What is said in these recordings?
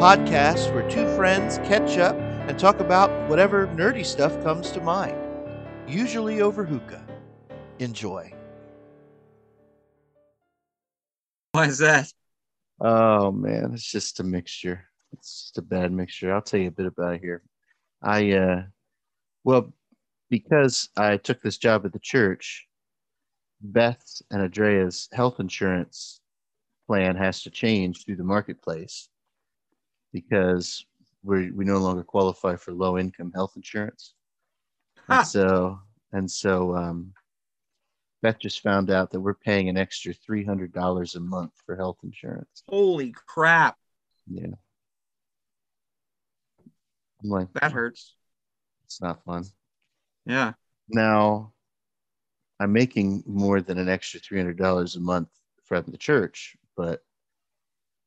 podcast where two friends catch up and talk about whatever nerdy stuff comes to mind, usually over hookah. Enjoy. Why is that? Oh man, it's just a mixture. It's just a bad mixture. I'll tell you a bit about it here. I uh well, because I took this job at the church, Beth's and Andrea's health insurance plan has to change through the marketplace because we we no longer qualify for low income health insurance. And so and so um Beth just found out that we're paying an extra three hundred dollars a month for health insurance. Holy crap. Yeah. I'm like, That hurts. it's not fun. Yeah. Now, I'm making more than an extra three hundred dollars a month from the church, but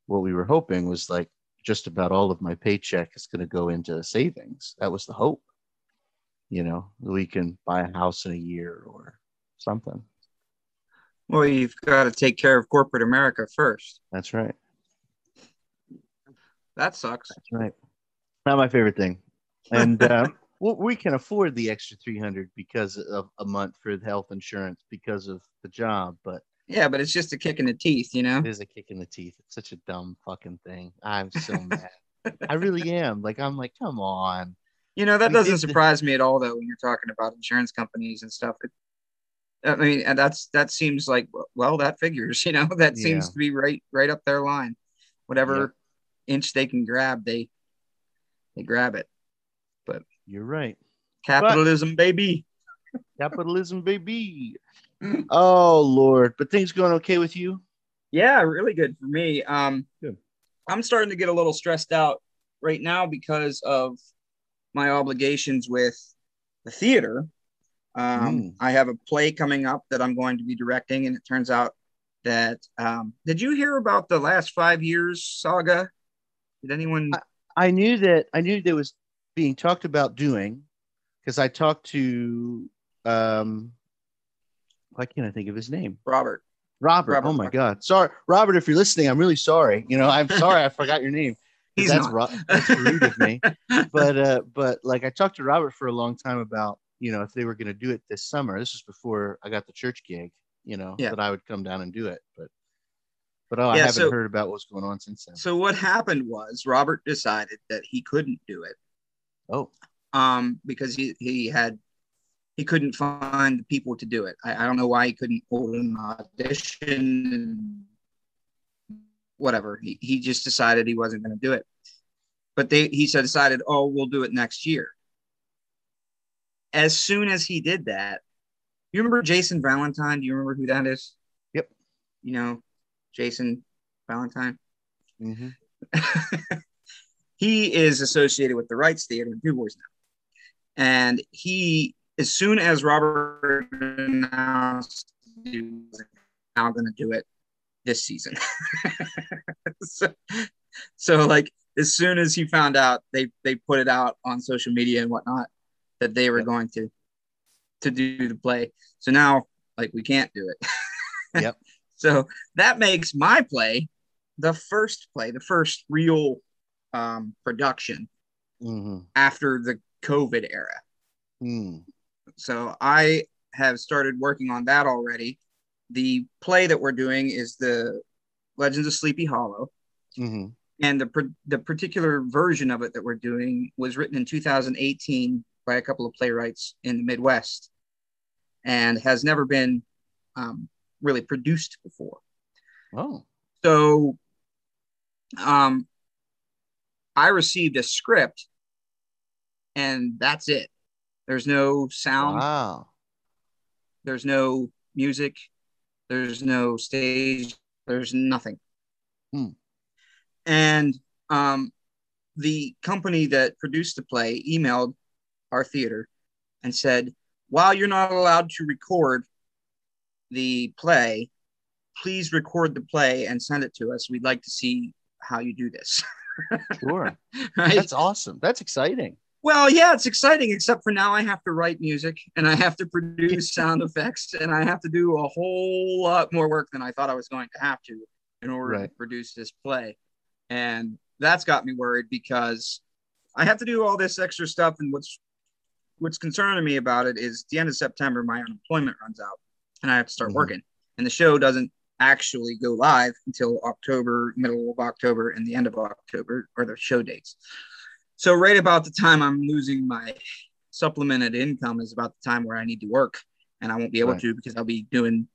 what we were hoping was like just about all of my paycheck is going to go into savings. That was the hope. You know, we can buy a house in a year or something. Well, you've got to take care of corporate America first. That's right. That sucks. That's right. Not my favorite thing. And uh, well, we can afford the extra 300 because of a month for the health insurance because of the job, but Yeah, but it's just a kick in the teeth, you know? it is a kick in the teeth. It's such a dumb fucking thing. I'm so mad. I really am. Like, I'm like, come on. You know, that We doesn't surprise me at all, though, when you're talking about insurance companies and stuff. It, I mean, and that's that seems like well, that figures. You know, that seems Yeah. to be right right up their line. Whatever inch they can grab, they they grab it. But you're right. Capitalism, baby. Capitalism, baby. Oh, Lord. But things going okay with you? Yeah, really good for me. Um, Good. I'm starting to get a little stressed out right now because of my obligations with the theater. Um, Mm. I have a play coming up that I'm going to be directing, and it turns out that um, did you hear about the last five years saga? Did anyone? I knew that I knew there was being talked about doing because I talked to um why can't I think of his name? Robert. Robert. Robert oh my god. Sorry, Robert, if you're listening, I'm really sorry. You know, I'm sorry I forgot your name. He's that's. Ro- that's rude of me. But uh but like I talked to Robert for a long time about, you know, if they were gonna do it this summer. This was before I got the church gig, you know, Yeah. that I would come down and do it. But but oh, I haven't so- heard about what's going on since then. So what happened was Robert decided that he couldn't do it Oh, um, because he, he had he couldn't find the people to do it. I, I don't know why he couldn't hold an audition and whatever. He, he just decided he wasn't going to do it. But they he said decided, oh, we'll do it next year. As soon as he did that, you remember Jason Valentine? Do you remember who that is? Yep. You know, Jason Valentine. hmm he is associated with the Reitz Theater in Du Bois now. And he, as soon as Robert announced he was now going to do it this season. so, so, like, as soon as he found out, they they put it out on social media and whatnot that they were going to to do the play. So now, like, we can't do it. Yep. So that makes my play the first play, the first real um, production hmm after the COVID era. Mm. So I have started working on that already. The play that we're doing is the Legends of Sleepy Hollow, hmm and the the particular version of it that we're doing was written in 2018 by a couple of playwrights in the Midwest, and has never been um, really produced before. Oh. So, um, I received a script, and that's it. There's no sound. Wow. There's no music. There's no stage. There's nothing. Hmm. And um, the company that produced the play emailed our theater and said, while you're not allowed to record the play, please record the play and send it to us. We'd like to see how you do this. Sure. right? That's awesome. That's exciting. Well, yeah, it's exciting, except for now I have to write music and I have to produce sound effects and I have to do a whole lot more work than I thought I was going to have to in order Right. to produce this play. And that's got me worried because I have to do all this extra stuff. And what's what's concerning me about it is the end of September, my unemployment runs out and I have to start Mhm. working. And the show doesn't actually go live until October, middle of October, and the end of October are the show dates. So right about the time I'm losing my supplemented income is about the time where I need to work, and I won't be able Right. to because I'll be doing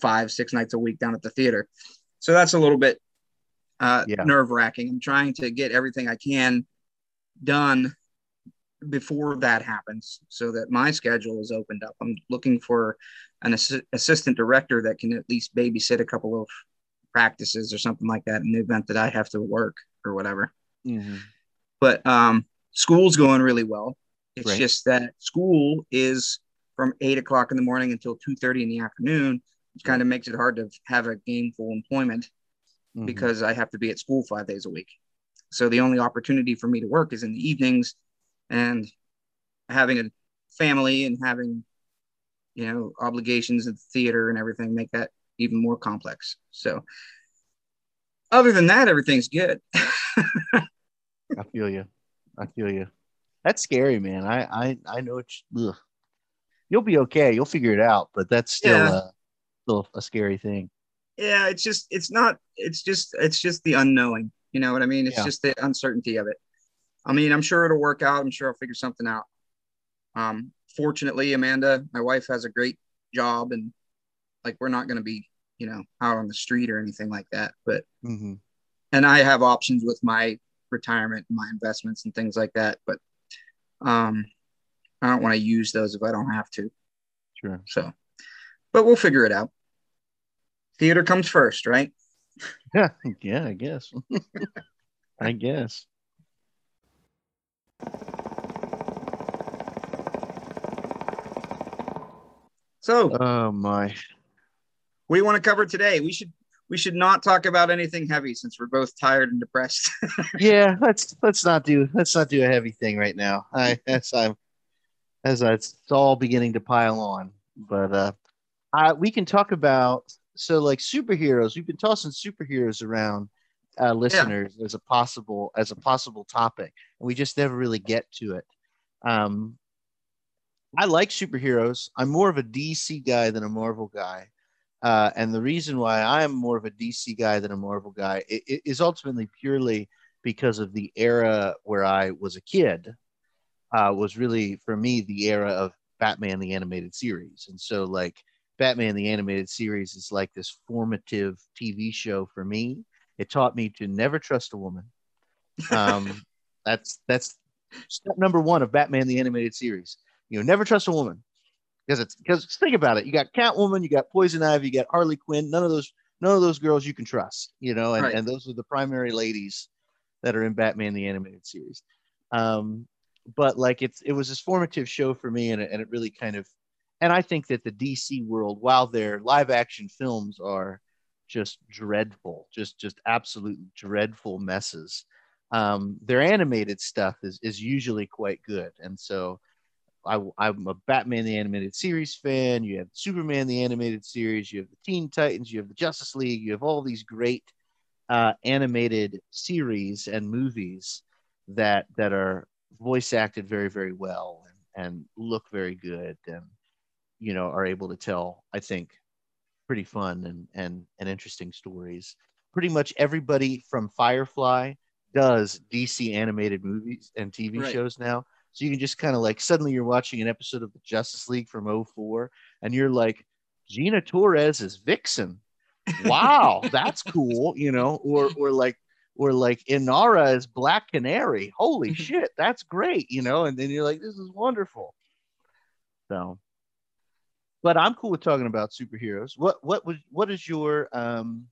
five, six nights a week down at the theater. So that's a little bit uh, Yeah. nerve wracking. I'm trying to get everything I can done before that happens so that my schedule is opened up. I'm looking for an assi- assistant director that can at least babysit a couple of practices or something like that in the event that I have to work or whatever. Mhm. But um, school's going really well. It's Right. just that school is from eight o'clock in the morning until two thirty in the afternoon, which kind of makes it hard to have a gainful employment Mhm. because I have to be at school five days a week. So the only opportunity for me to work is in the evenings and having a family and having, you know, obligations at the theater and everything make that even more complex. So other than that, everything's good. I feel you. I feel you. That's scary, man. I I I know it's. Ugh. You'll be okay. You'll figure it out. But that's still Yeah. uh, still a scary thing. yeah, it's just it's not it's just it's just the unknowing. You know what I mean? It's Yeah. just the uncertainty of it. I mean, I'm sure it'll work out. I'm sure I'll figure something out. Um, fortunately, Amanda, my wife, has a great job, and like we're not going to be, you know, out on the street or anything like that. But hmm and I have options with my retirement and my investments and things like that. But um, I don't want to use those if I don't have to. Sure. So, but we'll figure it out. Theater comes first, right? Yeah. Yeah. I guess. I guess. So, Oh my. you want to cover today? We should we should not talk about anything heavy since we're both tired and depressed. yeah. Let's let's not do let's not do a heavy thing right now. I as I'm as I, it's all beginning to pile on. But uh, I, we can talk about so like superheroes. We've been tossing superheroes around, uh, listeners, as a possible as a possible topic, and we just never really get to it. Um, I like superheroes. I'm more of a DC guy than a Marvel guy. Uh, and the reason why I'm more of a DC guy than a Marvel guy is ultimately purely because of the era where I was a kid. Uh, was really for me the era of Batman the animated series, and so like Batman the animated series is like this formative TV show for me. It taught me to never trust a woman. Um, that's that's step number one of Batman the animated series. You know, never trust a woman because it's because think about it. You got Catwoman, you got Poison Ivy, you got Harley Quinn. None of those none of those girls you can trust. You know, and, Right. and those are the primary ladies that are in Batman the animated series. Um, but like it's it was this formative show for me, and it, and it really kind of and I think that the DC world, while their live action films are just dreadful, just just absolute dreadful messes, um, their animated stuff is is usually quite good. And so I, I'm a Batman the animated series fan. You have Superman the animated series. You have the Teen Titans. You have the Justice League. You have all these great uh, animated series and movies that that are voice acted very very well and, and look very good and you know are able to tell I think pretty fun and and and interesting stories. Pretty much everybody from Firefly does DC animated movies and TV Right. shows now. So you can just kind of like suddenly you're watching an episode of the Justice League from 04 and you're like, Gina Torres is Vixen. Wow, that's cool, you know, or or like or like Inara is Black Canary. Holy shit, that's great, you know, and then you're like, this is wonderful. So but I'm cool with talking about superheroes. What what was what is your um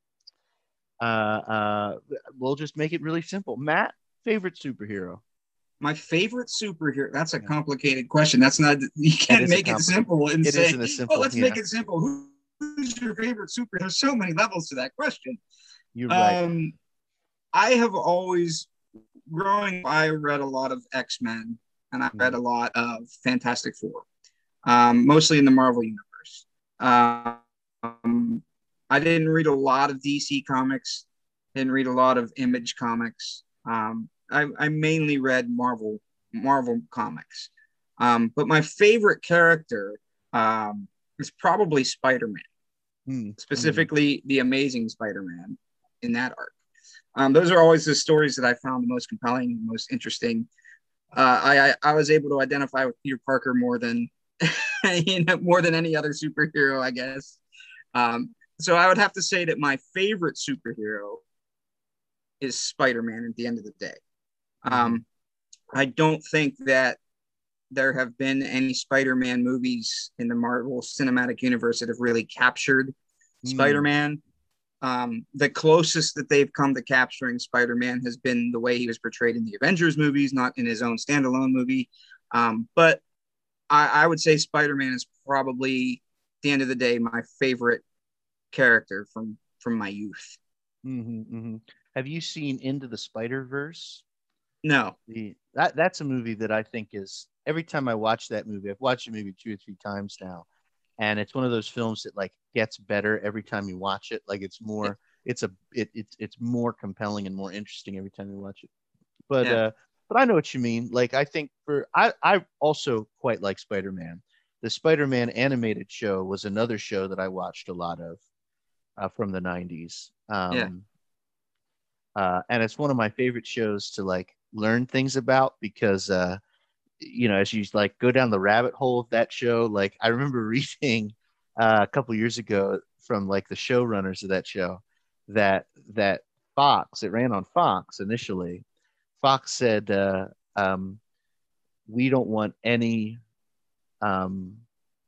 uh uh we'll just make it really simple. Matt, favorite superhero. My favorite superhero. That's a complicated question. That's not. You can't a make it simple and It say, isn't a simple. "Oh, let's yeah, make it simple." Who, who's your favorite superhero? There's so many levels to that question. You're right. Um, I have always, growing, I read a lot of X Men and I read a lot of Fantastic Four, um, mostly in the Marvel universe. Um, I didn't read a lot of DC comics, didn't read a lot of Image comics. Um, I, I mainly read Marvel Marvel comics. Um, but my favorite character um, is probably Spider Man, Hmm. specifically the Amazing Spider Man in that arc. Um, those are always the stories that I found the most compelling, most interesting. Uh, I, I I was able to identify with Peter Parker more than you know more than any other superhero, I guess. Um, so I would have to say that my favorite superhero is Spider Man at the end of the day. Um, I don't think that there have been any Spider Man movies in the Marvel Cinematic Universe that have really captured Mm. Spider Man. Um, the closest that they've come to capturing Spider Man has been the way he was portrayed in the Avengers movies, not in his own standalone movie. Um, but I, I would say Spider Man is probably, at the end of the day, my favorite character from from my youth. hmm hmm Have you seen Into the Spider Verse? No, The that that's a movie that I think is every time I watch that movie, I've watched it maybe two or three times now, and it's one of those films that like gets better every time you watch it. Like it's more, it's a it, it's it's more compelling and more interesting every time you watch it. But Yeah. uh, but I know what you mean. Like I think for I I also quite like Spider Man. The Spider Man animated show was another show that I watched a lot of uh, from the '90s. Um, Yeah. uh, and it's one of my favorite shows to like learn things about because uh you know as you like go down the rabbit hole of that show like i remember reading uh, a couple years ago from like the showrunners of that show that that fox it ran on fox initially. Fox said uh um we don't want any um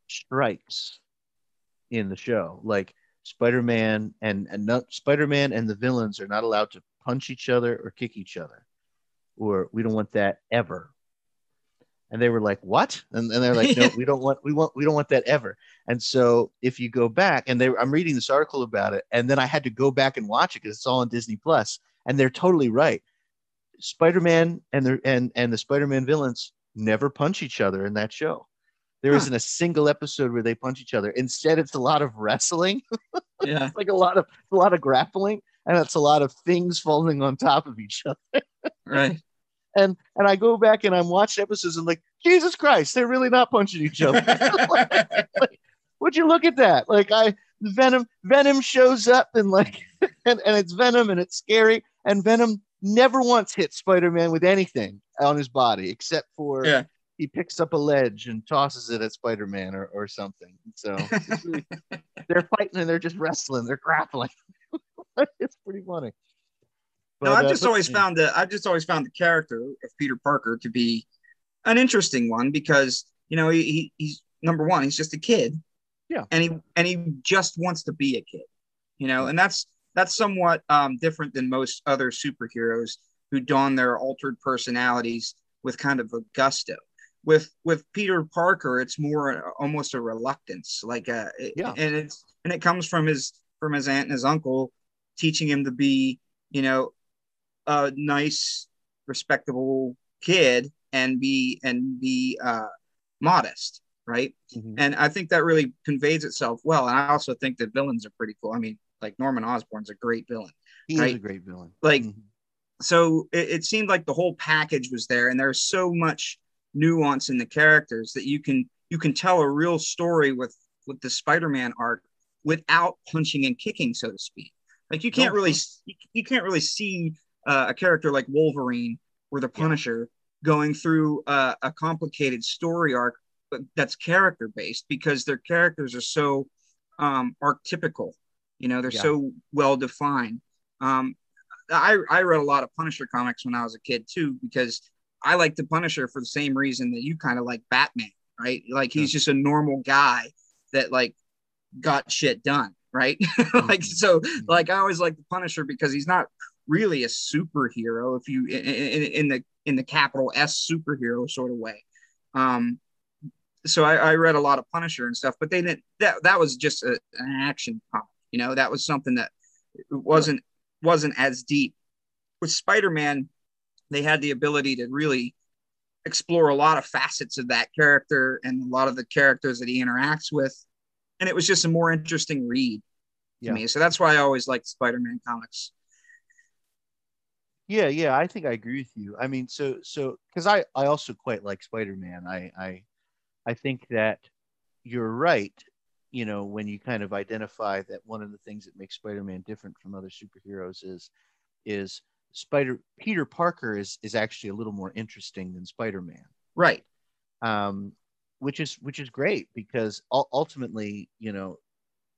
strikes in the show. Like spider-man and and not, spider-man and the villains are not allowed to punch each other or kick each other or we don't want that ever. And they were like what? And, and they're like no we don't want we want we don't want that ever. And so if you go back and they i'm reading this article about it and then i had to go back and watch it because it's all on disney plus and they're totally right. Spider-man and the and and the spider-man villains never punch each other in that show. There Huh. not a single episode where they punch each other. Instead it's a lot of wrestling. Yeah, it's like a lot of a lot of grappling and it's a lot of things falling on top of each other right. and and I go back and I'm watching episodes and like Jesus Christ, they're really not punching each other. Would you look at that? Like I Venom Venom shows up and like and, and it's Venom and it's scary and Venom never once hit Spider-Man with anything on his body except for Yeah. he picks up a ledge and tosses it at Spider-Man or, or something. So really- they're fighting and they're just wrestling, they're grappling. it's pretty funny. no, I've uh, just but- always found the I've just always found the character of Peter Parker to be an interesting one because you know he, he he's number one he's just a kid Yeah. and he and he just wants to be a kid you know and that's that's somewhat um, different than most other superheroes who don their altered personalities with kind of a gusto with with Peter Parker it's more almost a reluctance like uh Yeah. and it's and it comes from his from his aunt and his uncle teaching him to be you know a nice respectable kid and be and be uh modest right Mhm. and i think that really conveys itself well and i also think that villains are pretty cool i mean like norman osborn's a great villain he is a great villain. Like, Mhm. so it, it seemed like the whole package was there and there's so much nuance in the characters that you can you can tell a real story with with the spider-man arc without punching and kicking so to speak like you can't really you, can't really see uh, a character like wolverine or the Yeah. punisher going through uh, a complicated story arc that's character based because their characters are so um archetypical you know they're Yeah. so well defined um I, I read a lot of Punisher comics when I was a kid too, because I like the Punisher for the same reason that you kind of like Batman, right? Like he's just a normal guy that like got shit done, right? like Mhm. so, Mhm. like I always like the Punisher because he's not really a superhero if you in, in, in the in the capital S superhero sort of way. Um, so I, I read a lot of Punisher and stuff, but they didn't. That that was just a, an action comic, you know. That was something that wasn't wasn't as deep. With Spider-Man, they had the ability to really explore a lot of facets of that character and a lot of the characters that he interacts with. And it was just a more interesting read. Yeah. me. So that's why I always liked Spider-Man comics. Yeah, yeah, I think I agree with you. I mean, so so because I I also quite like Spider-Man. I I I think that you're right. You know, when you kind of identify that one of the things that makes Spider-Man different from other superheroes is is Spider Peter Parker is is actually a little more interesting than Spider-Man. Right. Um, which is which is great because ultimately, you know,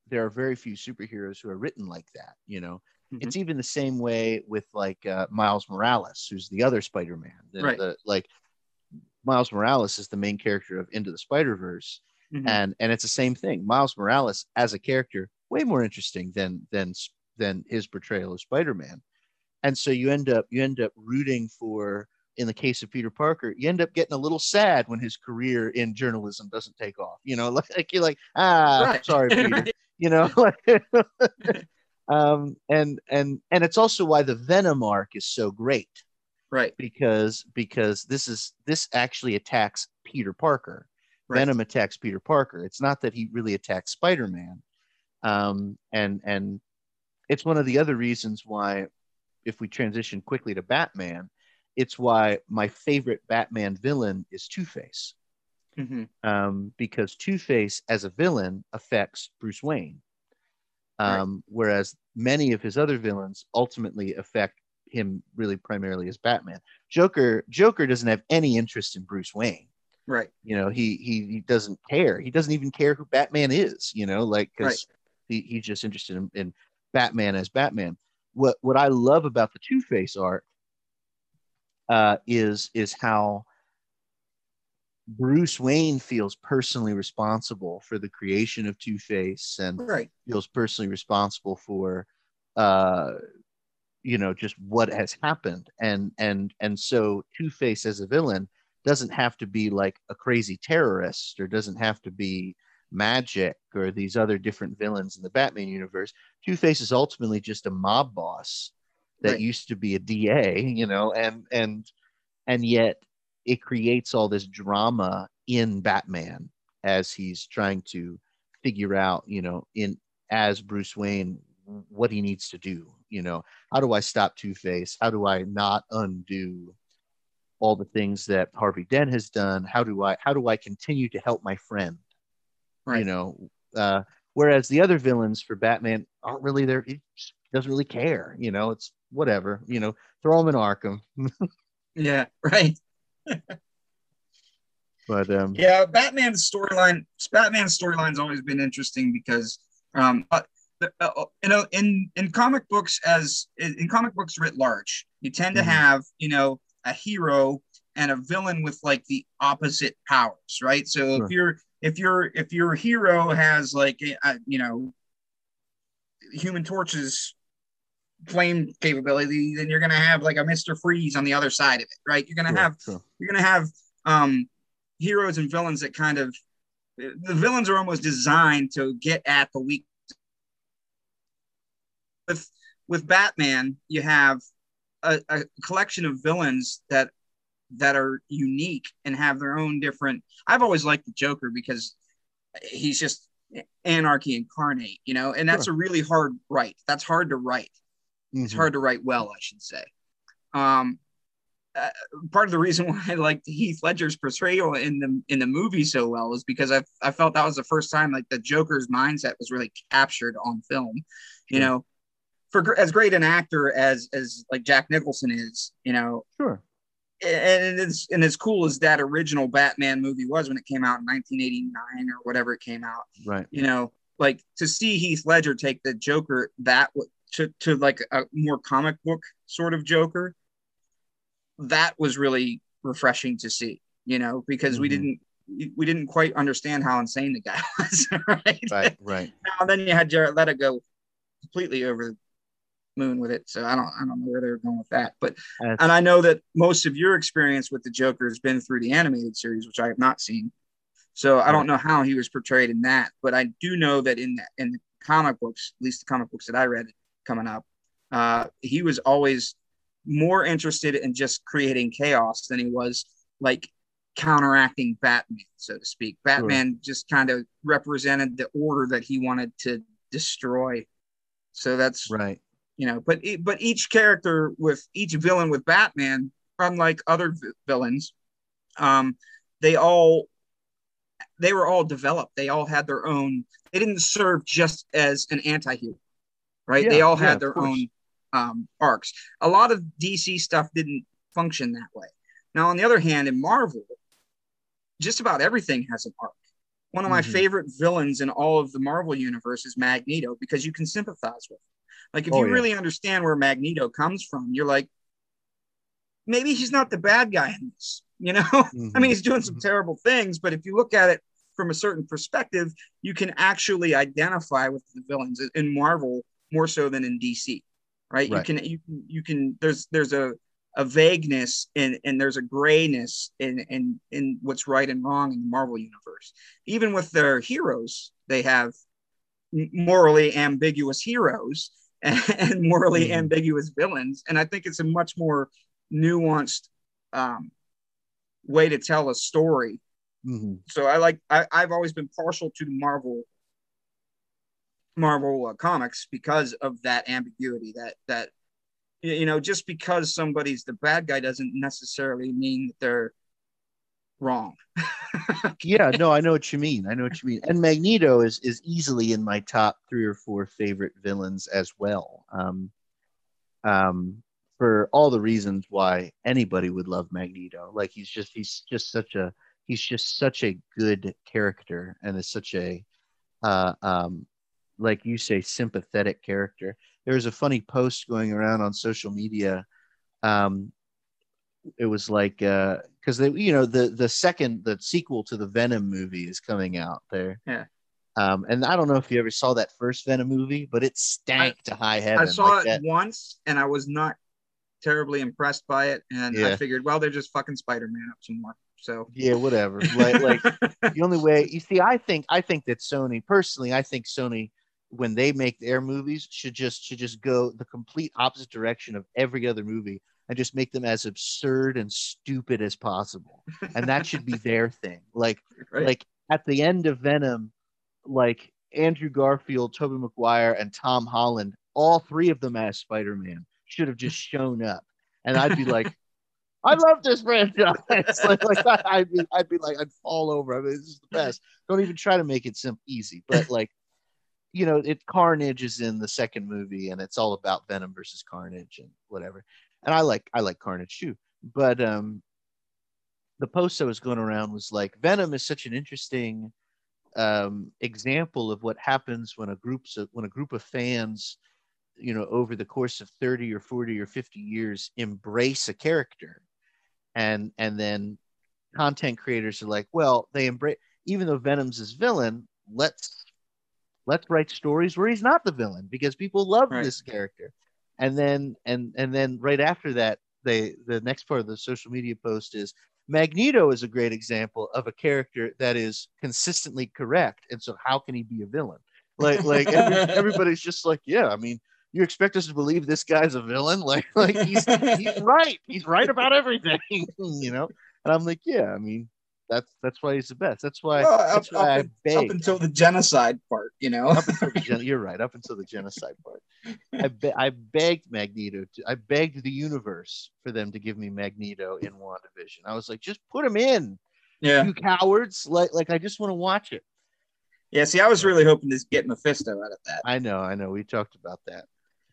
there are very few superheroes who are written like that. You know, Mhm. it's even the same way with like uh, Miles Morales, who's the other Spider-Man. The, Right. the- like Miles Morales is the main character of Into the Spider Verse, Mhm. and and it's the same thing. Miles Morales as a character, way more interesting than than than his portrayal of Spider-Man, and so you end up you end up rooting for. In the case of Peter Parker, you end up getting a little sad when his career in journalism doesn't take off. You know, like you're like, ah, Right. sorry, Peter. Right. You know, um, and and and it's also why the Venom arc is so great Right. because because this is this actually attacks Peter Parker. Right. Venom attacks Peter Parker. It's not that he really attacks Spider-Man. Um, and and it's one of the other reasons why, if we transition quickly to Batman, it's why my favorite Batman villain is Two Face. Mhm. Um, because Two Face as a villain affects Bruce Wayne, um, whereas many of his other villains ultimately affect him really primarily as Batman. Joker Joker doesn't have any interest in Bruce Wayne Right. you know he he, he doesn't care he doesn't even care who batman is you know like because he, he's just interested in, in batman as batman what what i love about the two-face art uh is is how bruce wayne feels personally responsible for the creation of two-face and Right. feels personally responsible for uh you know just what has happened and and and so two-face as a villain doesn't have to be like a crazy terrorist or doesn't have to be magic or these other different villains in the batman universe two-face is ultimately just a mob boss that Right. used to be a da you know and and and yet it creates all this drama in batman as he's trying to figure out you know in as bruce wayne what he needs to do you know. How do i stop two face how do i not undo all the things that harvey dent has done? How do i how do i continue to help my friend? Right. you know uh whereas the other villains for batman aren't really there he doesn't really care you know. It's whatever you know throw them in arkham Yeah. Right. but um Yeah, Batman's storyline. Batman's storyline's always been interesting because, um, uh, uh, you know, in in comic books as in, comic books writ large, you tend to Mhm. have you know a hero and a villain with like the opposite powers, right? So Sure. if you're if your if your hero has like a, a, you know Human Torch's flame capability, then you're gonna have like a Mister Freeze on the other side of it, right? You're gonna sure, have sure. you're gonna have um heroes and villains that kind of the villains are almost designed to get at the weak with with batman you have a, a collection of villains that that are unique and have their own different i've always liked the joker because he's just anarchy incarnate you know and that's a really hard write that's hard to write it's Mhm. hard to write well, I should say. Um, uh, part of the reason why I liked Heath Ledger's portrayal in the in the movie so well is because I I felt that was the first time like the Joker's mindset was really captured on film. You Sure. know, for as great an actor as as like Jack Nicholson is, you know, sure and it's and as cool as that original Batman movie was when it came out in 1989 or whatever it came out right you know, like to see Heath Ledger take the Joker that to to like a more comic book sort of Joker, that was really refreshing to see. You know, because we Mhm. didn't we didn't quite understand how insane the guy was. Right. right right Now then you had Jared Leto go completely over the moon with it. So I don't I don't know where they're going with that. But That's- and I know that most of your experience with the Joker has been through the animated series, which I have not seen. So I don't know how he was portrayed in that, but I do know that in the, in the comic books, at least the comic books that I read coming up, uh, he was always more interested in just creating chaos than he was like counteracting Batman, so to speak. Batman just kind of represented the order that he wanted to destroy So that's Right. you know, but but each character with each villain with Batman, unlike other v- villains, um, they all they were all developed. They all had their own. They didn't serve just as an anti-hero, right? they all had of their own um, arcs. A lot of DC stuff didn't function that way. Now, on the other hand, in Marvel, just about everything has an arc. One of my Mhm. favorite villains in all of the Marvel universe is Magneto because you can sympathize with. him. Like if Oh, you yeah. really understand where Magneto comes from, you're like, maybe he's not the bad guy in this. You know, I mean, he's doing some Mhm. terrible things, but if you look at it from a certain perspective, you can actually identify with the villains in Marvel more so than in DC, right? You Right. can you can you can there's there's a a vagueness and and there's a grayness in in in what's right and wrong in the Marvel universe. Even with their heroes, they have morally ambiguous heroes and, and morally Mhm. ambiguous villains, and I think it's a much more nuanced um, way to tell a story. Mhm. So I like I, I've always been partial to the Marvel Marvel uh, comics because of that ambiguity that that you know just because somebody's the bad guy doesn't necessarily mean that they're wrong. yeah, no, I know what you mean. I know what you mean. And Magneto is is easily in my top three or four favorite villains as well. Um, um, for all the reasons why anybody would love Magneto. Like he's just he's just such a he's just such a good character and is such a uh, um, like you say sympathetic character. There was a funny post going around on social media. Um, it was like uh because they you know the the second the sequel to the Venom movie is coming out there. Yeah. Um, and I don't know if you ever saw that first Venom movie, but it stank to high heaven. I saw like it that. once and I was not terribly impressed by it, and I figured, well, they're just fucking Spider Man up some more. So Yeah, whatever. like like the only way you see, I think I think that Sony personally, I think Sony when they make their movies should just should just go the complete opposite direction of every other movie and just make them as absurd and stupid as possible. And that should be their thing. Like right? like at the end of Venom, like Andrew Garfield, Tobey Maguire, and Tom Holland, all three of them as Spider-Man should have just shown up. And I'd be like, I love this franchise. like, like I'd be, I'd be like, I'd fall over. I mean, this is the best. Don't even try to make it simple, easy. But like, you know, it Carnage is in the second movie, and it's all about Venom versus Carnage and whatever. And I like, I like Carnage too. But um, the post that was going around was like, Venom is such an interesting um, example of what happens when a groups when a group of fans you know over the course of 30 or 40 or 50 years embrace a character and and then content creators are like well they embrace even though venom's his villain let's let's write stories where he's not the villain because people love Right. this character. And then and and then right after that they the next part of the social media post is magneto is a great example of a character that is consistently correct. And so how can he be a villain? Like like every, everybody's just like yeah i mean you expect us to believe this guy's a villain? Like like he's he's right. He's right about everything you know? And i'm like yeah i mean that's that's why he's the best. That's why Well, up, that's why up, i up until the genocide part, you know. up until the gen- you're right up until the genocide part. I, be- I begged magneto to, i begged the universe for them to give me magneto in wandavision. I was like just put him in yeah, you cowards. Like like i just want to watch it. Yeah. See, I was really hoping to get Mephisto out of that. i know i know we talked about that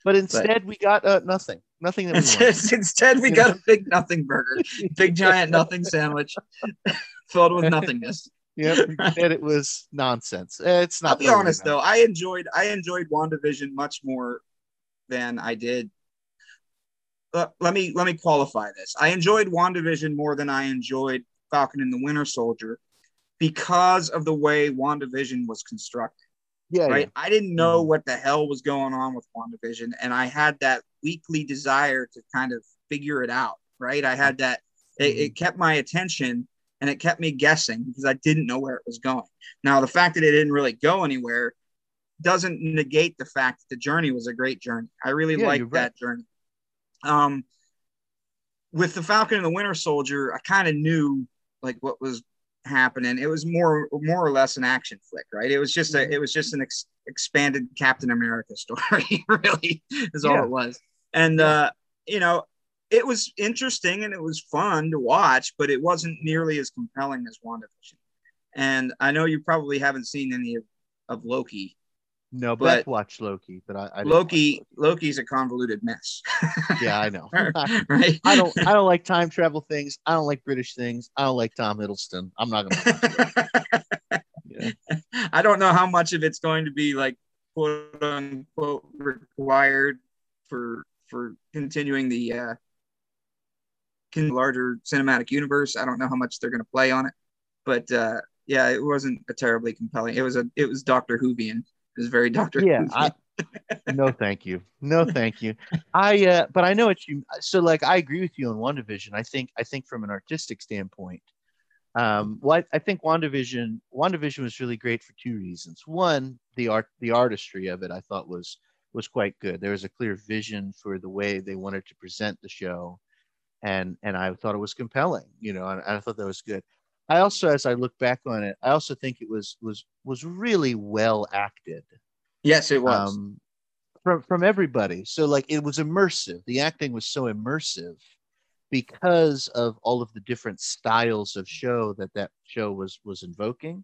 but instead we got uh, nothing nothing that we. Instead, instead, we got a big nothing burger, big giant nothing sandwich filled with nothingness. Yep. Instead, it was nonsense. Eh, It's not. I'll be honest though. I enjoyed I enjoyed WandaVision much more than I did. Uh, let me let me qualify this. I enjoyed WandaVision more than I enjoyed Falcon and the Winter Soldier because of the way WandaVision was constructed. Yeah. right? I didn't know Mhm. what the hell was going on with WandaVision, and I had that weekly desire to kind of figure it out, right? I had that, it, it kept my attention and it kept me guessing because I didn't know where it was going. Now, the fact that it didn't really go anywhere doesn't negate the fact that the journey was a great journey. I really Yeah, liked right. that journey. Um, with the Falcon and the Winter Soldier, I kind of knew like what was happening. It was more more or less an action flick, right? It was just a Mhm. it was just an ex, expanded Captain America story. really, is all Yeah. it was. And Yeah. uh, you know, it was interesting and it was fun to watch, but it wasn't nearly as compelling as WandaVision. And I know you probably haven't seen any of, of Loki. No, But- Beth watched Loki, but I, I didn't Loki, Loki's a convoluted mess. Yeah, I know. right. I don't. I don't like time travel things. I don't like British things. I don't like Tom Hiddleston. I'm not gonna. Yeah. I don't know how much of it's going to be like quote unquote required for for continuing the uh larger cinematic universe. I don't know how much they're going to play on it, but uh yeah, it wasn't a terribly compelling. It was a it was Doctor Whovian. It was very Doctor Yeah, I, no, thank you. No, thank you. I. Uh, but I know what you. So, like, I agree with you on WandaVision. I think. I think from an artistic standpoint, um, well, I, I think WandaVision. WandaVision was really great for two reasons. One, the art, the artistry of it, I thought was was quite good. There was a clear vision for the way they wanted to present the show, and and I thought it was compelling. You know, and I thought that was good. I also, as I look back on it, I also think it was was was really well acted yes, it was. um, from from everybody. So like it was immersive. The acting was so immersive because of all of the different styles of show that that show was was invoking.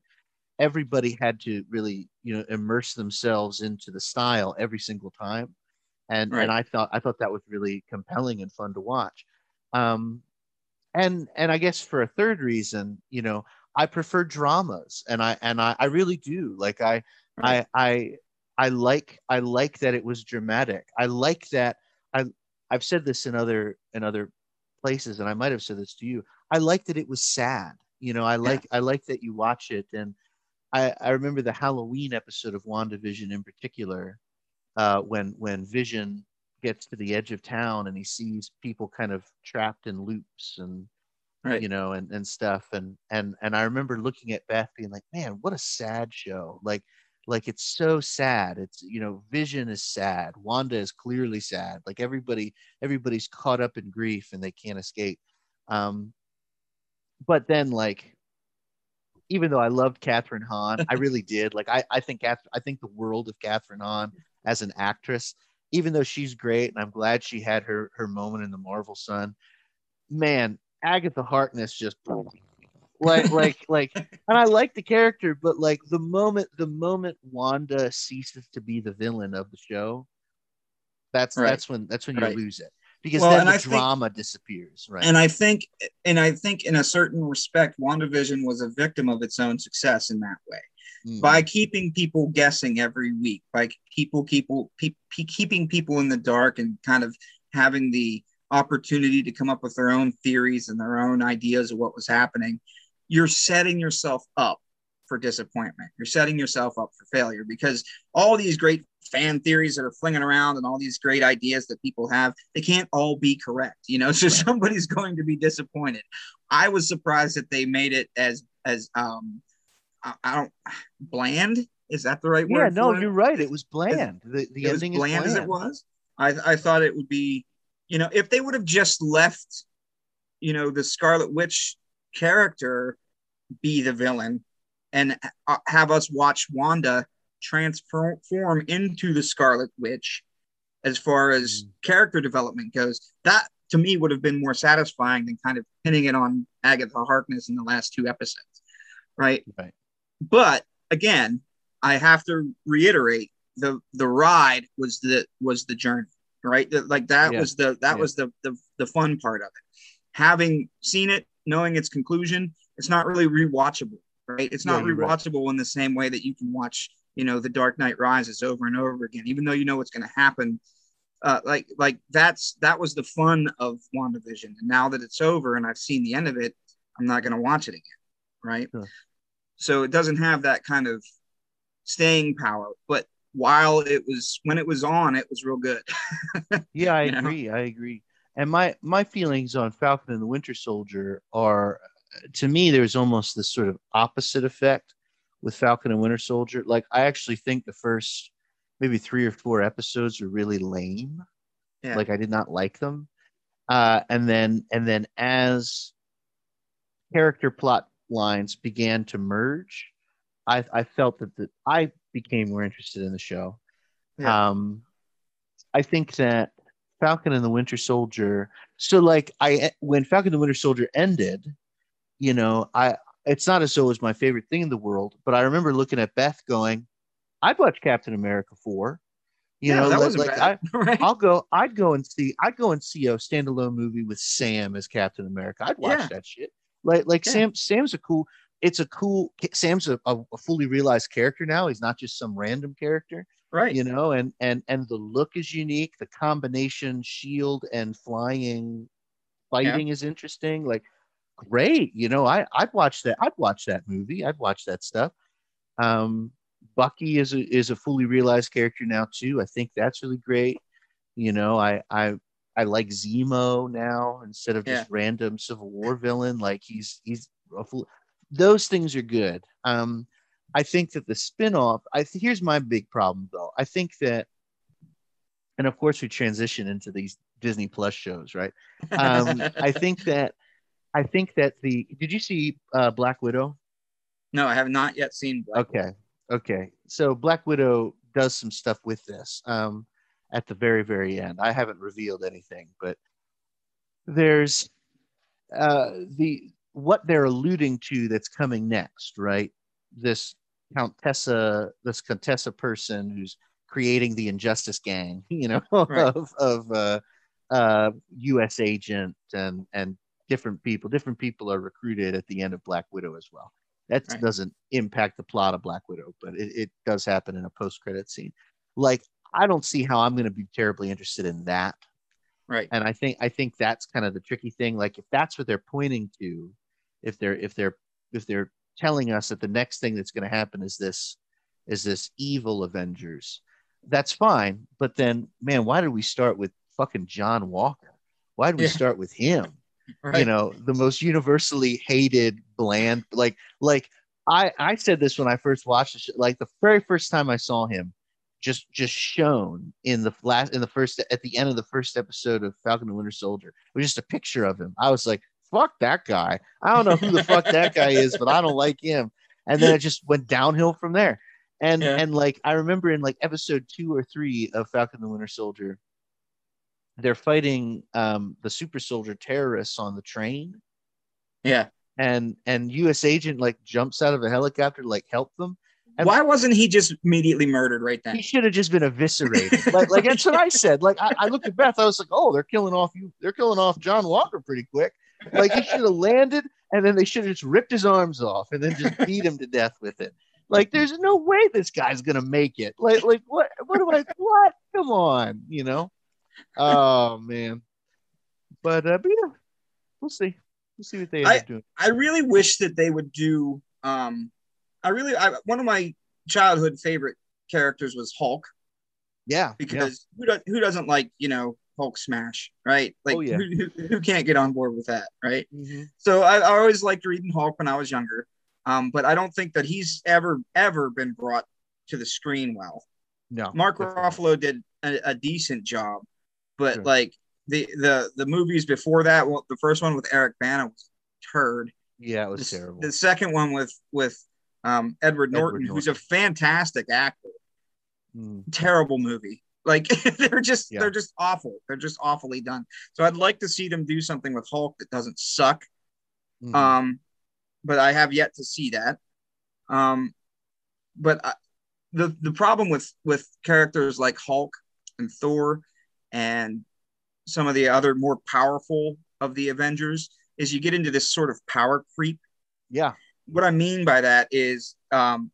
Everybody had to really you know immerse themselves into the style every single time, and Right. and I thought I thought that was really compelling and fun to watch. Um, and and I guess for a third reason, you know, I prefer dramas, and I and I, I really do. Like I Right. I I I like I like that it was dramatic. I like that I I've said this in other in other places, and I might have said this to you. I like that it was sad. You know, I like I like that you watch it, and I I remember the Halloween episode of WandaVision in particular, uh, when when Vision gets to the edge of town and he sees people kind of trapped in loops and Right. you know and and stuff and and and I remember looking at Beth being like, man, what a sad show. Like like it's so sad. It's you know, Vision is sad. Wanda is clearly sad. Like everybody everybody's caught up in grief and they can't escape. Um but then like even though I loved Kathryn Hahn, I really did. Like I, I think I think the world of Kathryn Hahn as an actress, even though she's great, and I'm glad she had her her moment in the Marvel Sun. Man, Agatha Harkness just like like like and I like the character, but like the moment the moment Wanda ceases to be the villain of the show, that's Right. that's when that's when you Right. lose it. Because Well, then the I think- drama disappears, right? And I think, and I think, in a certain respect, WandaVision was a victim of its own success in that way. Mhm. by keeping people guessing every week, by people, people, pe- pe- keeping people in the dark, and kind of having the opportunity to come up with their own theories and their own ideas of what was happening, you're setting yourself up for disappointment. You're setting yourself up for failure because all these great fan theories that are flinging around and all these great ideas that people have, they can't all be correct. You know, so Right. somebody's going to be disappointed. I was surprised that they made it as as um I, I don't bland. Is that the right word? yeah, no, you're right. It was bland. The the It was ending bland, is as it was. I I thought it would be, you know, if they would have just left, you know, the Scarlet Witch character be the villain, and uh, have us watch Wanda transform into the Scarlet Witch, as far as Mm. character development goes, that to me would have been more satisfying than kind of pinning it on Agatha Harkness in the last two episodes, right? Right. But again, I have to reiterate the the ride was the was the journey, right? The- like that Yeah. was the that Yeah. was the, the the fun part of it. Having seen it, knowing its conclusion, it's not really rewatchable, right? It's not Yeah, you're right. rewatchable in the same way that you can watch, you know, The Dark Knight Rises over and over again, even though you know what's going to happen. Uh, like like that's that was the fun of WandaVision, and now that it's over and I've seen the end of it, I'm not going to watch it again, right? Sure. So it doesn't have that kind of staying power. But while it was when it was on, it was real good. Yeah, I you know? agree. I agree. And my my feelings on Falcon and the Winter Soldier are, to me, there's almost this sort of opposite effect with Falcon and Winter Soldier. Like I actually think the first maybe three or four episodes are really lame. Yeah. Like I did not like them. Uh, and then and then as character plot lines began to merge, I I felt that the I became more interested in the show. Yeah. Um, I think that Falcon and the Winter Soldier. So, like, I when Falcon and the Winter Soldier ended, you know, I it's not as though it was my favorite thing in the world, but I remember looking at Beth going, "I'd watch Captain America four. You Yeah, know, that like, wasn't like, bad, I, right? I'll go. I'd go and see. I'd go and see a standalone movie with Sam as Captain America. I'd watch Yeah. that shit. Like, like Yeah. Sam. Sam's a cool. It's a cool. Sam's a, a, fully realized character now. He's not just some random character right. you know and and and the look is unique the combination shield and flying fighting is interesting like great you know i i'd watch that i'd watch that movie i'd watch that stuff um bucky is a is a fully realized character now too i think that's really great you know i i i like zemo now instead of just Yeah. random civil war villain like he's he's those things are good um I think that the spin-off, I th- here's my big problem though. I think that and of course we transition into these Disney Plus shows, right? Um, I think that I think that the did you see uh, Black Widow? no, I have not yet seen. Black Okay. Okay. So Black Widow does some stuff with this um, at the very, very end. I haven't revealed anything, but there's uh, the what they're alluding to that's coming next, right? This Countessa, this Contessa person who's creating the Injustice Gang, you know, Right. of of uh, uh, U.S. agent and and different people. Different people are recruited at the end of Black Widow as well. That Right. doesn't impact the plot of Black Widow, but it, it does happen in a post credit scene. Like I don't see how I'm going to be terribly interested in that. Right. And I think I think that's kind of the tricky thing. Like if that's what they're pointing to, if they're if they're if they're telling us that the next thing that's going to happen is this is this evil Avengers, that's fine. But then, man, why did we start with fucking John Walker? Why did we Yeah. start with him? Right. you know the most universally hated bland like like i i said this when i first watched the show like the very first time i saw him just just shown in the last in the first at the end of the first episode of falcon and winter soldier. It was just a picture of him. I was like fuck that guy. I don't know who the fuck that guy is but i don't like him. And then it just went downhill from there. And Yeah. and like i remember in like episode two or three of falcon and the winter soldier they're fighting um, the super soldier terrorists on the train. Yeah. and and us agent like jumps out of a helicopter to like help them Why wasn't he just immediately murdered right then? he should have just been eviscerated. Like, like that's what i said. Like I, I looked at beth i was like oh they're killing off you they're killing off john walker pretty quick. Like he should have landed and then they should have just ripped his arms off and then just beat him to death with it. Like there's no way this guy's gonna make it. Like like what what do i what? Come on you know? Oh man. But uh but yeah we'll see. We'll see what they end I- up doing. I really wish that they would do. Um, I really, I, one of my childhood favorite characters was Hulk yeah because who does who doesn't like you know Hulk smash right? Like Oh, yeah. who, who, who can't get on board with that, right? yeah. Mhm. So I, I always liked reading Hulk when I was younger, um, but I don't think that he's ever ever been brought to the screen well. no Mark. Ruffalo did a, a decent job, but Sure. like the the the movies before that, well, the first one with Eric Bana was turd. yeah it was The, terrible the second one with with um, Edward Norton, Edward who's a fantastic actor. Mm. Terrible movie. Like they're just Yeah. they're just awful. They're just awfully done. So I'd like to see them do something with Hulk that doesn't suck. Mhm. Um, but I have yet to see that. Um, but I, the the problem with with characters like Hulk and Thor and some of the other more powerful of the Avengers is you get into this sort of power creep. yeah What I mean by that is um,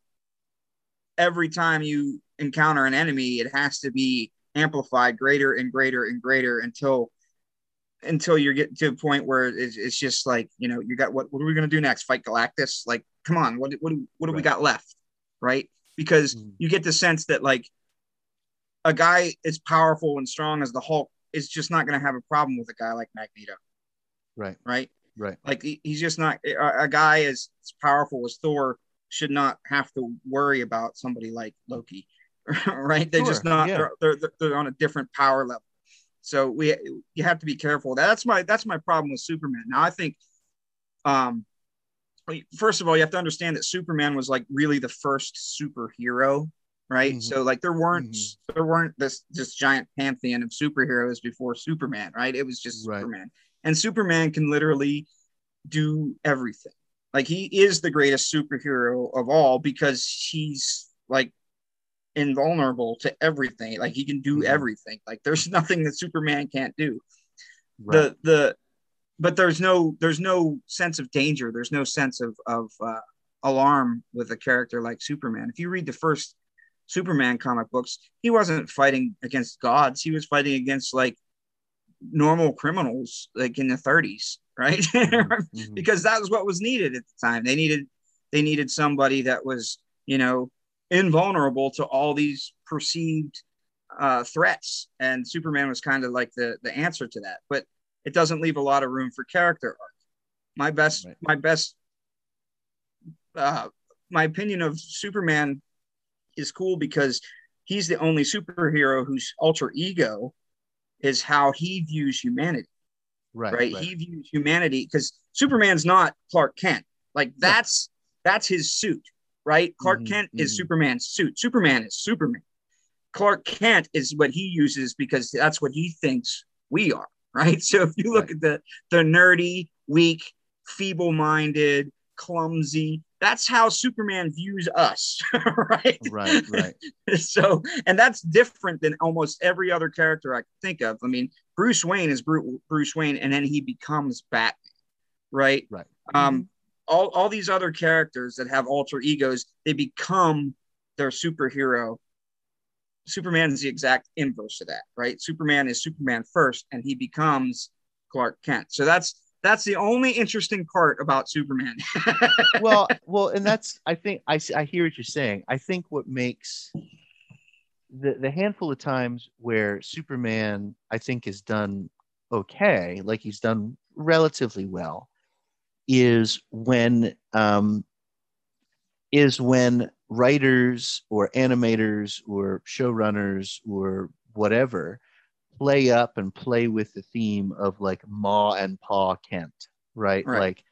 every time you encounter an enemy, it has to be amplified greater and greater and greater until until you're getting to a point where it's, it's just like you know you got what what are we going to do next? Fight galactus? Like come on what what do- what do we got left? Right? Because Mhm. you get the sense that like a guy as powerful and strong as the hulk is just not going to have a problem with a guy like magneto. Right. Right right like he, he's just not a, a guy as, as powerful as thor should not have to worry about somebody like loki right they're just not yeah. they're, they're they're on a different power level so we you have to be careful that's my that's my problem with superman now i think um first of all you have to understand that superman was like really the first superhero right? Mhm. So like there weren't Mhm. there weren't this this giant pantheon of superheroes before Superman, right? It was just Right. Superman, and Superman can literally do everything. Like he is the greatest superhero of all because he's like invulnerable to everything. Like he can do Mhm. everything. Like there's nothing that Superman can't do Right. the the but there's no there's no sense of danger there's no sense of of uh, alarm with a character like superman if you read the first superman comic books he wasn't fighting against gods he was fighting against like normal criminals like in the 30s right Mhm. Mhm. because that was what was needed at the time they needed they needed somebody that was you know invulnerable to all these perceived uh, threats and superman was kind of like the the answer to that but it doesn't leave a lot of room for character arc my best Right. my best uh, my opinion of superman is cool because he's the only superhero whose alter ego is how he views humanity right. right? Right. He views humanity because Superman's not Clark Kent. Like that's that's his suit, right? Clark Mhm, Kent is mhm. Superman's suit. Superman is Superman. Clark Kent is what he uses because that's what he thinks we are, right? So if you look Right. at the the nerdy, weak, feeble-minded, clumsy, that's how Superman views us, right? right. Right. so and that's different than almost every other character i can think of i mean bruce wayne is bruce wayne and then he becomes batman right Right. um all, all these other characters that have alter egos they become their superhero Superman is the exact inverse of that right superman is superman first and he becomes clark kent so that's that's the only interesting part about superman. Well well and that's i think I I hear what you're saying. I think what makes the the handful of times where superman i think is done okay like he's done relatively well is when um is when writers or animators or showrunners or whatever play up and play with the theme of like ma and pa kent right, Right. like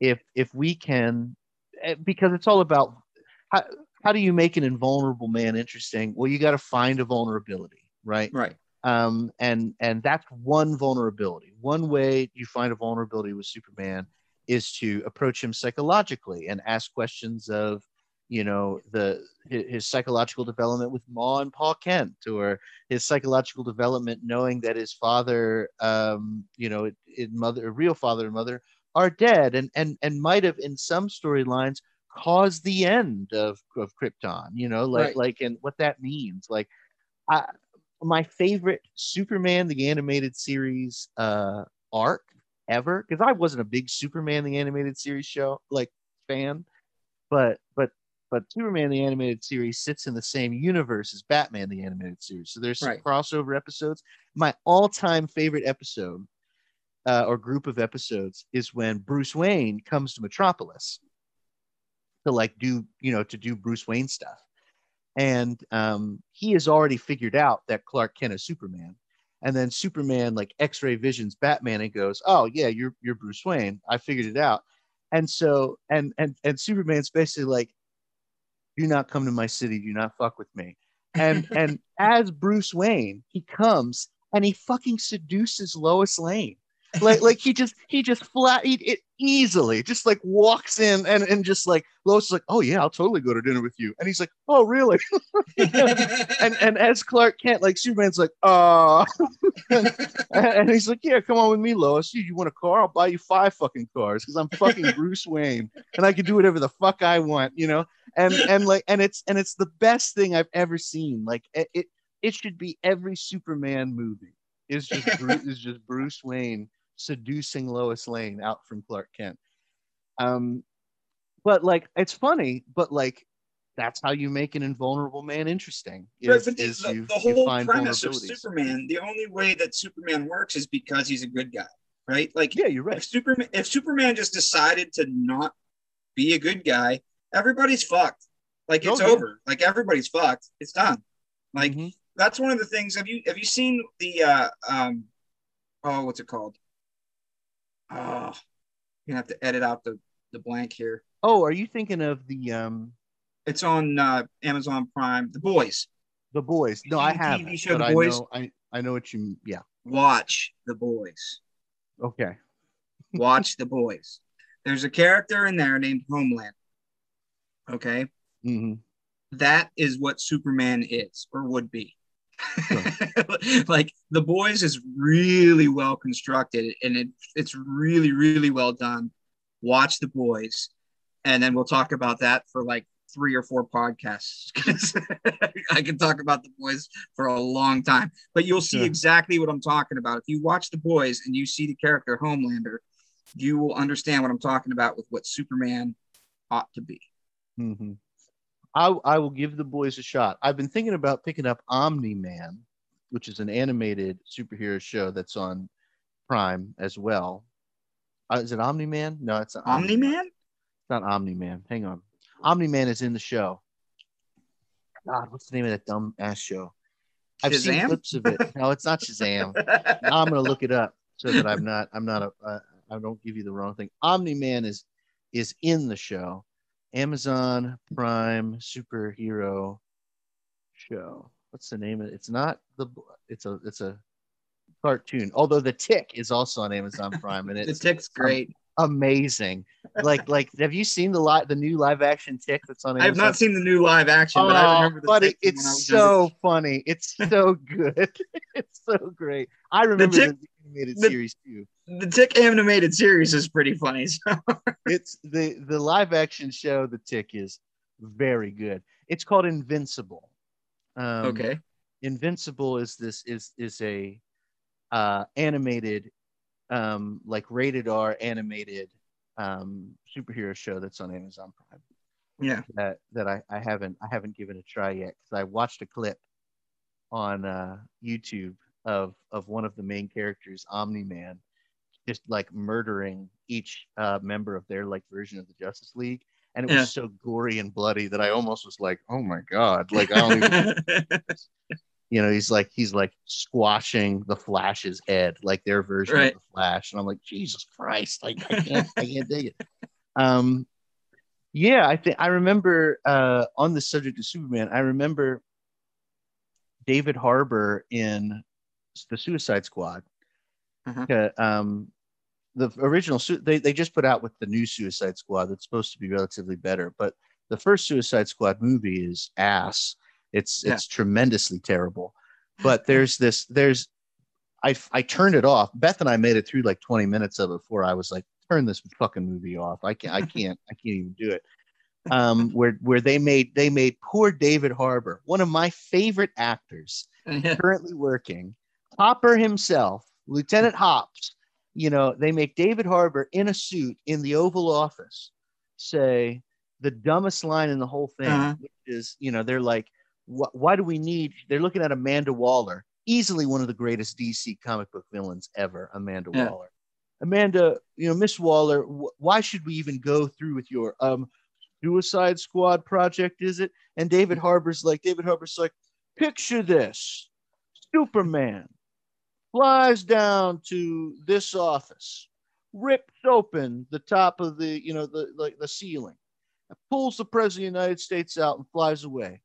if if we can eh, because it's all about how, how do you make an invulnerable man interesting well you got to find a vulnerability right right um, and and that's one vulnerability. One way you find a vulnerability with Superman is to approach him psychologically and ask questions of, you know, the his, his psychological development with Ma and Paul Kent, or his psychological development knowing that his father, um, you know, his mother, real father and mother are dead, and and and might have in some storylines caused the end of of Krypton. You know, like Right. like and what that means, like. I, my favorite Superman the animated series uh arc ever because I wasn't a big Superman the animated series show like fan, but but but Superman the animated series sits in the same universe as Batman the animated series, so there's some Right. crossover episodes. My all-time favorite episode uh, or group of episodes is when Bruce Wayne comes to Metropolis to like do you know to do Bruce Wayne stuff and um, he has already figured out that Clark Kent is Superman. And then Superman like X-ray visions Batman and goes, "Oh yeah, you're you're Bruce Wayne. I figured it out." And so and and and Superman's basically like, "Do not come to my city. Do not fuck with me." And and as Bruce Wayne, he comes and he fucking seduces Lois Lane. Like like he just he just flat he, it easily just like walks in and and just like Lois is like, "Oh yeah, I'll totally go to dinner with you." And he's like, "Oh really?" and and as Clark Kent, like Superman's like, uh and, and he's like, Yeah, come on with me, Lois. You, you want a car? I'll buy you five fucking cars because I'm fucking Bruce Wayne and I can do whatever the fuck I want, you know? And and like and it's and it's the best thing I've ever seen. Like it it, it should be every Superman movie. Is just Bruce is just Bruce Wayne seducing Lois Lane out from Clark Kent. Um but like it's funny, but like that's how you make an invulnerable man interesting. Is, is the- you, the whole premise of. Superman, the only way that Superman works is because he's a good guy, right? Like Yeah, you're right. if Superman if Superman just decided to not be a good guy, everybody's fucked. Like it's Oh, yeah. over. Like everybody's fucked. It's done. Like Mhm. that's one of the things. Have you have you seen the uh um oh what's it called? Oh, you're gonna have to edit out the the blank here. Oh, are you thinking of the um It's on uh, Amazon Prime. The Boys. The Boys. No, I have. TV show The I Boys? know. I I know what you. Yeah. Watch The Boys. Okay. Watch The Boys. There's a character in there named Homeland. Okay. hmm that is what Superman is or would be. Like the boys is really well constructed and it, it's really really well done. Watch the boys, and then we'll talk about that for like three or four podcasts I can talk about the boys for a long time, but you'll see Sure. exactly what I'm talking about. If you watch the boys and you see the character Homelander, you will understand what I'm talking about with what Superman ought to be. hmm I I will give the boys a shot. I've been thinking about picking up Omni Man, which is an animated superhero show that's on Prime as well. Uh, is it Omni Man? No, it's not Omni Man. It's not Omni Man. Hang on. Omni Man is in the show. God, what's the name of that dumb ass show? I've seen Shazam? clips of it. No, it's not Shazam. now I'm gonna look it up so that I'm not I'm not a uh, I don't give you the wrong thing. Omni Man is is in the show. Amazon Prime superhero show. What's the name of it? It's not the it's a it's a cartoon. Although the Tick is also on Amazon Prime and the tick's um, great. amazing. Like like have you seen the li- the new live action Tick that's on I have not seen the new live action, but I Oh, remember the buddy, tick from when I it's so funny. It's so good. it's so great. I remember the, Tick- animated the- series too. The Tick animated series is pretty funny. So. It's the the live action show. The Tick is very good. It's called Invincible. Um, okay. Invincible is this is is a uh, animated, um, like rated R animated um, superhero show that's on Amazon Prime. Yeah. that that I, I haven't I haven't given a try yet because I watched a clip on uh, YouTube of of one of the main characters, Omni Man, just like murdering each uh, member of their like version of the Justice League, and it Yeah. was so gory and bloody that I almost was like, oh my god, like I don't even, you know, he's like he's like squashing the Flash's head, like their version Right. of the Flash, and I'm like, Jesus Christ, like I can't I can't dig it. Um, yeah, I think I remember uh, on the subject of Superman. I remember David Harbour in the Suicide Squad. Uh-huh. Uh, um, the original they they just put out with the new Suicide Squad that's supposed to be relatively better, but the first Suicide Squad movie is ass. It's Yeah. it's tremendously terrible. But there's this there's I I turned it off. Beth and I made it through like 20 minutes of it before I was like, turn this fucking movie off. I can't I can't I can't even do it. Um, where where they made they made poor David Harbour, one of my favorite actors, Yeah. currently working, Hopper himself, Lieutenant Hops. You know, they make David Harbour in a suit in the Oval Office say the dumbest line in the whole thing, Uh-huh. which is, you know, they're like, why do we need? They're looking at Amanda Waller, easily one of the greatest DC comic book villains ever, Amanda Yeah. Waller. Amanda, you know, Miss Waller, wh- why should we even go through with your um Suicide Squad project? Is it? And David Harbour's like, David Harbour's like, picture this: Superman flies down to this office, rips open the top of the, you know, the like the ceiling, pulls the president of the United States out and flies away.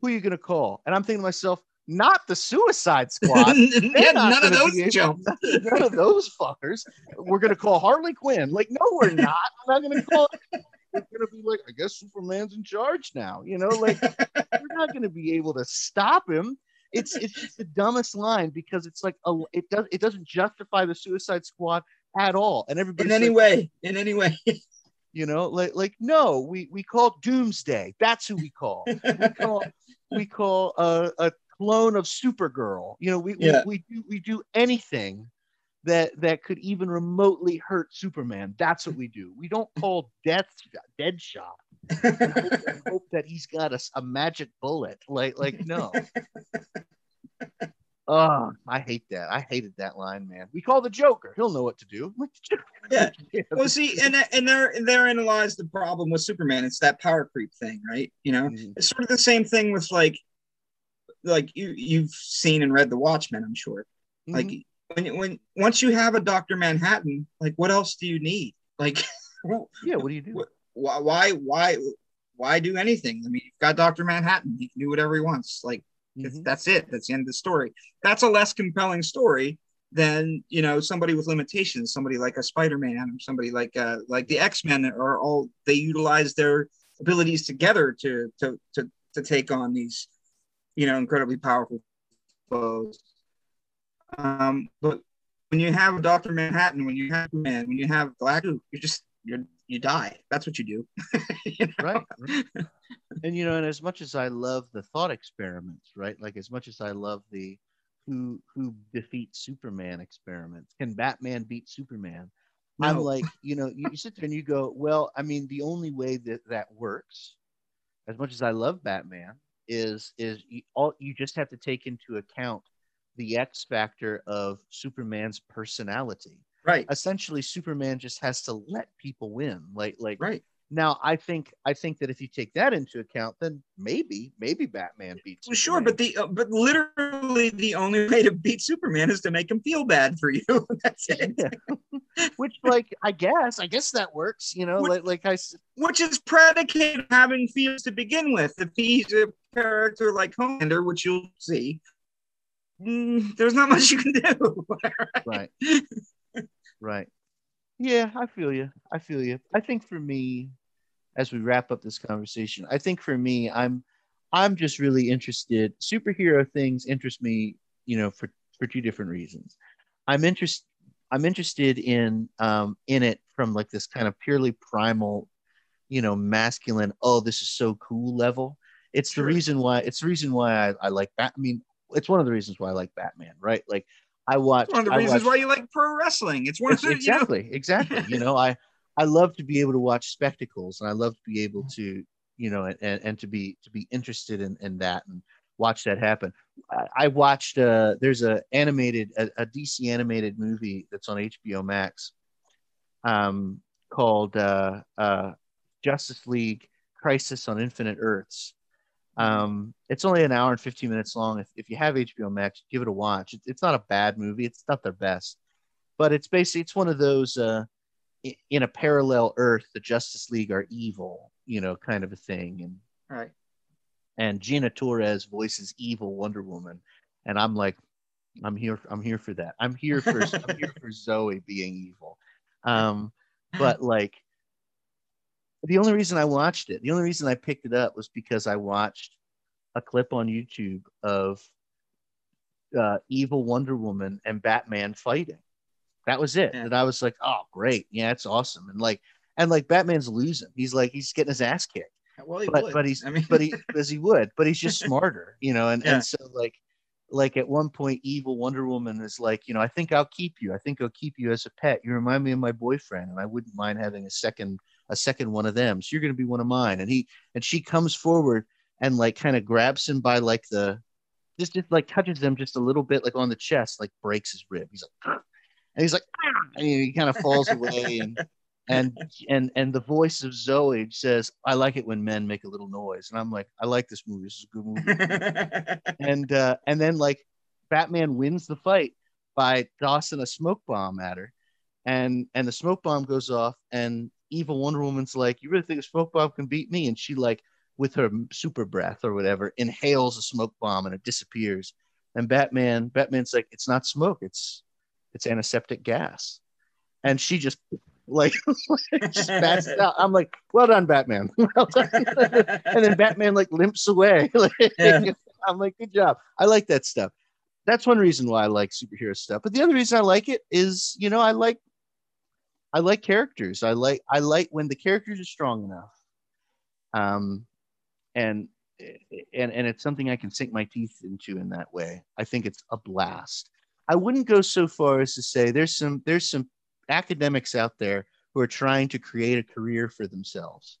Who are you gonna call? And I'm thinking to myself, not the Suicide Squad. yeah, none of those jump. None of those fuckers. We're gonna call Harley Quinn. Like, no, we're not. I'm not gonna call. We're gonna be like, I guess Superman's in charge now. You know, like we're not gonna be able to stop him. It's it's just the dumbest line because it's like a, it does it doesn't justify the Suicide Squad at all. And everybody In any way, in any way. you know, like like no, we we call Doomsday. That's who we call. We call we call a, a clone of Supergirl. You know, we, Yeah. we we do we do anything that that could even remotely hurt Superman. That's what we do. We don't call Death Deadshot hope, hope that he's got a magic bullet. Like like no. Oh, I hate that. I hated that line, man. We call the Joker. He'll know what to do. Yeah. well, see, and and there therein lies the problem with Superman. It's that power creep thing, right? You know, Mhm. it's sort of the same thing with like, like you you've seen and read The Watchmen, I'm sure. Like Mhm. when when once you have a Doctor Manhattan, like what else do you need? Like, well, yeah, what do you do? why why why why do anything? I mean, you've got Doctor Manhattan; he can do whatever he wants. Like mm-hmm. that's it. That's the end of the story. That's a less compelling story than you know somebody with limitations, somebody like a Spider-Man or somebody like uh, like the X-Men are all they utilize their abilities together to to to to take on these you know incredibly powerful foes. Um, but when you have Doctor Manhattan, when you have Man, when you have Black, you just you you die. That's what you do. you know? Right. and you know, and as much as I love the thought experiments, right? Like as much as I love the who who defeats Superman experiments, can Batman beat Superman? No. I'm like, you know, you, you sit there and you go, well, I mean, the only way that that works, as much as I love Batman, is is you, all you just have to take into account the X factor of Superman's personality. Right. Essentially, Superman just has to let people win. Like like right. Now, I think I think that if you take that into account, then maybe maybe Batman beats. Well, sure, but the uh, but literally the only way to beat Superman is to make him feel bad for you. That's it. Yeah. which, like, I guess I guess that works. You know, which, like like I. Which is predicated having feelings to begin with. If he's a character like Homelander, which you'll see, mm, there's not much you can do. right. right. Yeah, I feel you. I feel you. I think for me, as we wrap up this conversation, I think for me, I'm I'm just really interested. Superhero things interest me, you know, for for two different reasons. I'm interested. I'm interested in um, in it from like this kind of purely primal, you know, masculine. Oh, this is so cool level. It's sure. the reason why. It's the reason why I, I like. Bat- I mean, it's one of the reasons why I like Batman. Right? Like I watch. one of the I reasons watch, why you like pro wrestling. It's one of the exactly, you know? exactly. You know, I I love to be able to watch spectacles, and I love to be able to, you know, and and to be to be interested in in that and watch that happen. I, I watched. uh There's a animated a, a, DC animated movie that's on HBO Max, um, called uh, uh, Justice League Crisis on Infinite Earths um, it's only an hour and 15 minutes long. If, if you have HBO Max, give it a watch. It's, it's not a bad movie. It's not their best, but it's basically it's one of those uh, in a parallel Earth, the Justice League are evil, you know, kind of a thing. And right. And Gina Torres voices evil Wonder Woman, and I'm like, I'm here. I'm here for that. I'm here for I'm here for Zoe being evil. Um, but like the only reason I watched it, the only reason I picked it up was because I watched a clip on YouTube of uh, evil Wonder Woman and Batman fighting. That was it. Yeah. And I was like, oh, great. Yeah, it's awesome. And like, and like Batman's losing. He's like, he's getting his ass kicked. Well, he but, would. but he's, I mean, but he, as he would, but he's just smarter, you know? And, yeah. and so like, like at one point, evil Wonder Woman is like, you know, I think I'll keep you. I think I'll keep you as a pet. You remind me of my boyfriend, and I wouldn't mind having a second a second one of them. So you're going to be one of mine. And he and she comes forward and like kind of grabs him by like the just just like touches him just a little bit like on the chest, like breaks his rib. He's like, and he's like, and he kind of falls away and. And and and the voice of Zoe says, "I like it when men make a little noise." And I'm like, "I like this movie. This is a good movie." and uh, and then like Batman wins the fight by tossing a smoke bomb at her, and and the smoke bomb goes off, and evil Wonder Woman's like, "You really think a smoke bomb can beat me?" And she like, with her super breath or whatever, inhales a smoke bomb and it disappears. And Batman, Batman's like, "It's not smoke. It's it's antiseptic gas." And she just like just bats out. I'm like, "Well done, Batman." well done. and then Batman like limps away. yeah. I'm like, "Good job. I like that stuff." That's one reason why I like superhero stuff. But the other reason I like it is, you know, I like I like characters. I like I like when the characters are strong enough. Um, and and and it's something I can sink my teeth into in that way. I think it's a blast. I wouldn't go so far as to say there's some there's some academics out there who are trying to create a career for themselves.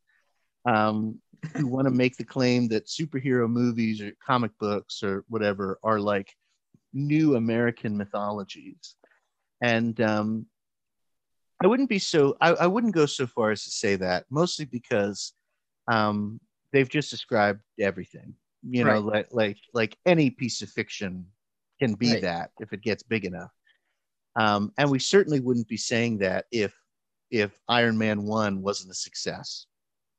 Um, who want to make the claim that superhero movies or comic books or whatever are like new American mythologies. And um, I wouldn't be so. I, I wouldn't go so far as to say that, mostly because um, they've just described everything. You know, like like like any piece of fiction can be right. that if it gets big enough. Um, and we certainly wouldn't be saying that if if Iron Man one wasn't a success.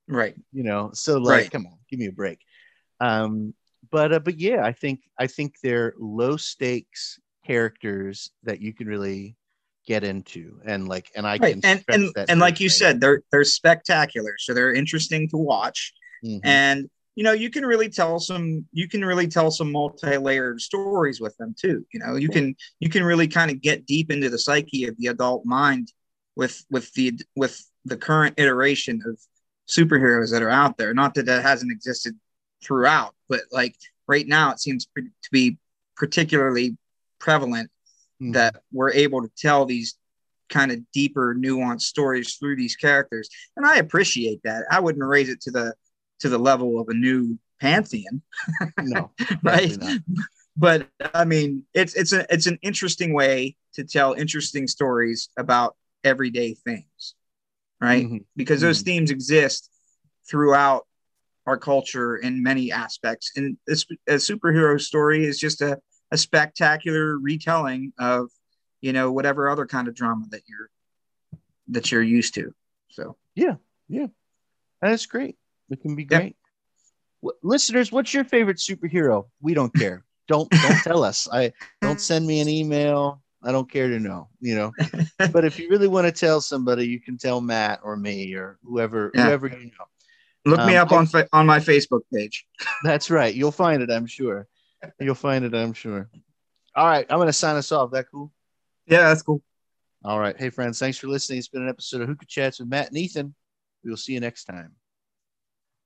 Right. You know, so like, Right. come on, give me a break. Um, but uh, but yeah, I think I think they're low stakes characters that you can really get into, and like, and I Right. can And and that and like you said, they're they're spectacular. So they're interesting to watch. Mhm. and you know you can really tell some you can really tell some multi-layered stories with them too you know you can you can really kind of get deep into the psyche of the adult mind with with the with the current iteration of superheroes that are out there not that that hasn't existed throughout but like right now it seems to be particularly prevalent Mhm. that we're able to tell these kind of deeper nuanced stories through these characters and i appreciate that i wouldn't raise it to the to the level of a new pantheon no, right not. but i mean it's it's a it's an interesting way to tell interesting stories about everyday things right Mhm. because those Mhm. themes exist throughout our culture in many aspects and this a superhero story is just a, a spectacular retelling of you know whatever other kind of drama that you're that you're used to so yeah yeah That's great. It can be great. Listeners, what's your favorite superhero? We don't care. don't don't tell us. I don't send me an email. I don't care to know. You know. But if you really want to tell somebody, you can tell Matt or me or whoever Yeah. whoever you know. look me Um, up on fa- on my facebook page That's right. You'll find it. I'm sure. You'll find it. I'm sure. All right. I'm going to sign us off. That cool. yeah that's cool All right. Hey, friends. Thanks for listening. It's been an episode of Hookah Chats with Matt and Ethan. We will see you next time.